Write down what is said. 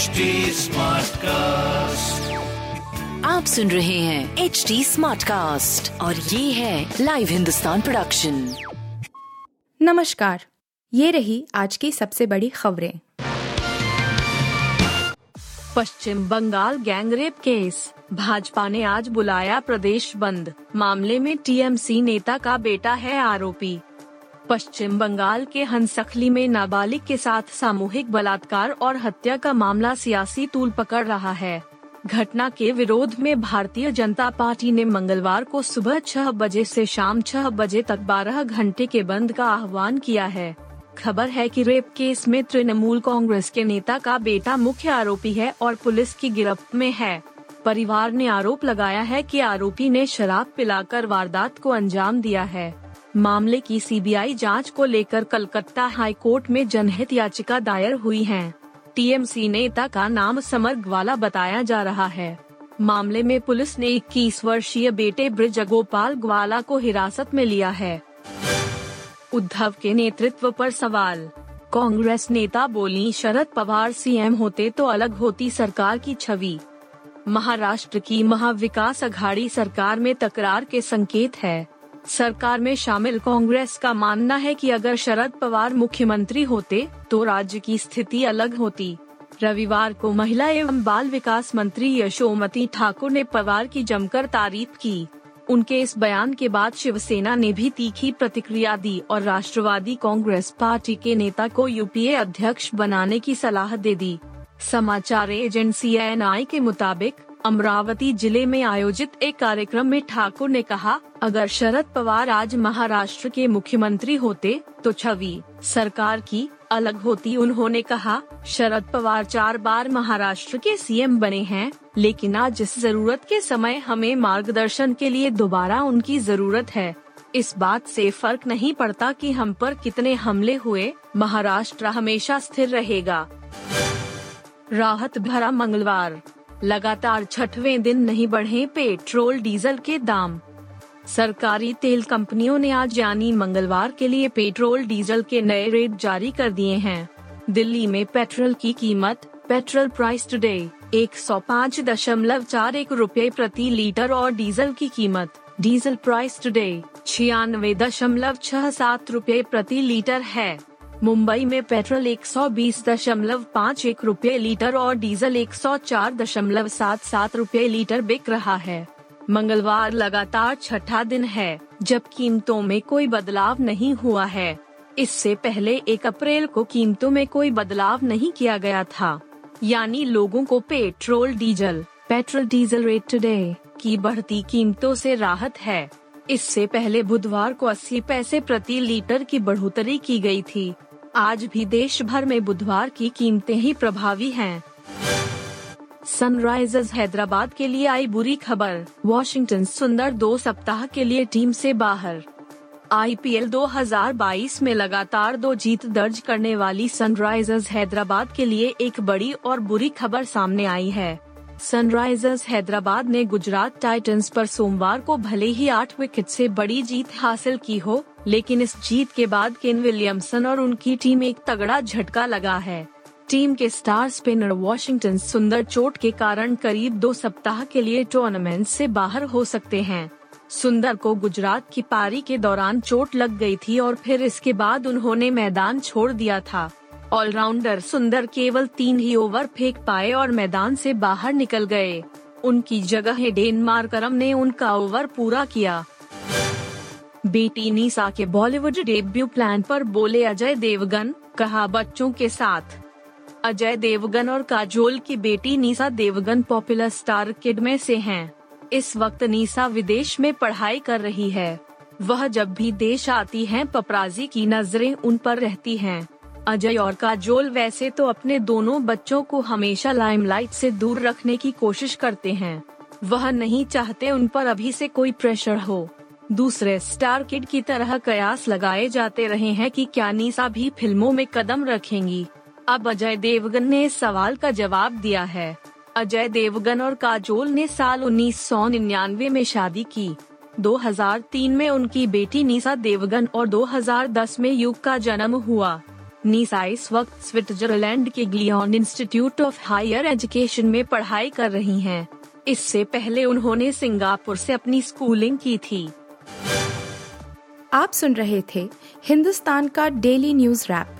HD cast आप सुन रहे हैं एच डी स्मार्ट कास्ट और ये है लाइव हिंदुस्तान प्रोडक्शन नमस्कार ये रही आज की सबसे बड़ी खबरें। Paschim Bengal gangrape case. Bhajpa ने आज बुलाया प्रदेश बंद। मामले में टीएमसी नेता का बेटा है आरोपी। पश्चिम बंगाल के हंसखली में नाबालिग के साथ सामूहिक बलात्कार और हत्या का मामला सियासी तूल पकड़ रहा है। घटना के विरोध में भारतीय जनता पार्टी ने मंगलवार को सुबह छह बजे से शाम छह बजे तक बारह घंटे के बंद का आह्वान किया है। खबर है कि रेप केस में तृणमूल कांग्रेस के नेता का बेटा मुख्य आरोपी है और पुलिस की गिरफ्त में है। परिवार ने आरोप लगाया है कि आरोपी ने शराब पिलाकर वारदात को अंजाम दिया है। मामले की सीबीआई जाँच को लेकर कलकत्ता हाई कोर्ट में जनहित याचिका दायर हुई है। टीएमसी नेता का नाम समर ग्वाला बताया जा रहा है। मामले में पुलिस ने 21 वर्षीय बेटे ब्रिज गोपाल ग्वाला को हिरासत में लिया है। उद्धव के नेतृत्व पर सवाल। कांग्रेस नेता बोली, शरद पवार सीएम होते तो अलग होती सरकार की छवि। महाराष्ट्र की महाविकास अघाड़ी सरकार में तकरार के संकेत है। सरकार में शामिल कांग्रेस का मानना है कि अगर शरद पवार मुख्यमंत्री होते तो राज्य की स्थिति अलग होती। रविवार को महिला एवं बाल विकास मंत्री यशोमती ठाकुर ने पवार की जमकर तारीफ़ की। उनके इस बयान के बाद शिवसेना ने भी तीखी प्रतिक्रिया दी और राष्ट्रवादी कांग्रेस पार्टी के नेता को यूपीए अध्यक्ष बनाने की सलाह दे दी। समाचार एजेंसी एन के मुताबिक, अमरावती ज़िले में आयोजित एक कार्यक्रम में ठाकुर ने कहा अगर शरद पवार आज महाराष्ट्र के मुख्यमंत्री होते तो छवि, सरकार की, अलग होती उन्होंने कहा, शरद पवार चार बार महाराष्ट्र के सीएम बने हैं, लेकिन आज इस ज़रूरत के समय हमें मार्गदर्शन के लिए दोबारा उनकी ज़रूरत है। इस बात से फ़र्क नहीं पड़ता कि हम पर कितने हमले हुए, महाराष्ट्र हमेशा स्थिर रहेगा। राहत भरा मंगलवार। लगातार छठवें दिन नहीं बढ़े पेट्रोल डीजल के दाम। सरकारी तेल कंपनियों ने आज यानी मंगलवार के लिए पेट्रोल, डीजल के नए रेट जारी कर दिए हैं। दिल्ली में पेट्रोल की कीमत, पेट्रोल प्राइस टुडे, एक सौ पाँच दशमलव चार एक रूपए प्रति लीटर और डीजल की कीमत, डीजल प्राइस टुडे, छियानवे दशमलव छह सात रूपए प्रति लीटर है। मुंबई में पेट्रोल एक सौ बीस दशमलव पाँच एक रूपए लीटर और डीजल एक सौ चार दशमलव सात सात रूपए लीटर बिक रहा है। मंगलवार लगातार छठा दिन है, जब कीमतों में कोई बदलाव नहीं हुआ है। इससे पहले एक अप्रैल को कीमतों में कोई बदलाव नहीं किया गया था। यानी लोगों को petrol, diesel petrol diesel rate today की बढ़ती कीमतों से राहत है। इससे पहले बुधवार को 80 पैसे प्रति लीटर की बढ़ोतरी की गई थी। आज भी देश भर में बुधवार की कीमतें ही प्रभावी हैं। सनराइजर्स हैदराबाद के लिए आई बुरी खबर। वॉशिंगटन सुंदर दो सप्ताह के लिए टीम से बाहर। आईपीएल 2022 में लगातार दो जीत दर्ज करने वाली सनराइजर्स हैदराबाद के लिए एक बड़ी और बुरी खबर सामने आई है। सनराइजर्स हैदराबाद ने गुजरात टाइटंस पर सोमवार को भले ही आठ विकेट से बड़ी जीत हासिल की हो, लेकिन इस जीत के बाद केन विलियमसन और उनकी टीम एक तगड़ा झटका लगा है। टीम के स्टार स्पिनर वॉशिंगटन सुंदर चोट के कारण करीब दो सप्ताह के लिए टूर्नामेंट से बाहर हो सकते हैं। सुंदर को गुजरात की पारी के दौरान चोट लग गई थी और फिर इसके बाद उन्होंने मैदान छोड़ दिया था। ऑलराउंडर सुंदर केवल तीन ही ओवर फेंक पाए और मैदान से बाहर निकल गए। उनकी जगह डेनमार्करम ने उनका ओवर पूरा किया। बेटी निशा के बॉलीवुड डेब्यू प्लान पर बोले अजय देवगन, कहा, बच्चों के साथ अजय देवगन और काजोल की बेटी Nysa Devgan popular star kid में से हैं। इस वक्त निशा विदेश में पढ़ाई कर रही है वह जब भी देश आती हैं, पपराजी की नज़रें उन पर रहती हैं। अजय और काजोल वैसे तो अपने दोनों बच्चों को हमेशा लाइमलाइट से दूर रखने की कोशिश करते हैं वह नहीं चाहते उन पर अभी से कोई प्रेशर हो दूसरे स्टार किड की तरह कयास लगाए जाते रहे हैं कि क्या निशा भी फ़िल्मों में कदम रखेंगी अब अजय देवगन ने इस सवाल का जवाब दिया है। अजय देवगन और काजोल ने साल उन्नीस सौ निन्यानवे में शादी की। 2003 में उनकी बेटी निशा देवगन और 2010 में युग का जन्म हुआ। निशा इस वक्त स्विट्जरलैंड के Glion institute of higher education में पढ़ाई कर रही हैं। इससे पहले उन्होंने सिंगापुर से अपनी स्कूलिंग की थी। आप सुन रहे थे हिंदुस्तान का डेली न्यूज़ रैप।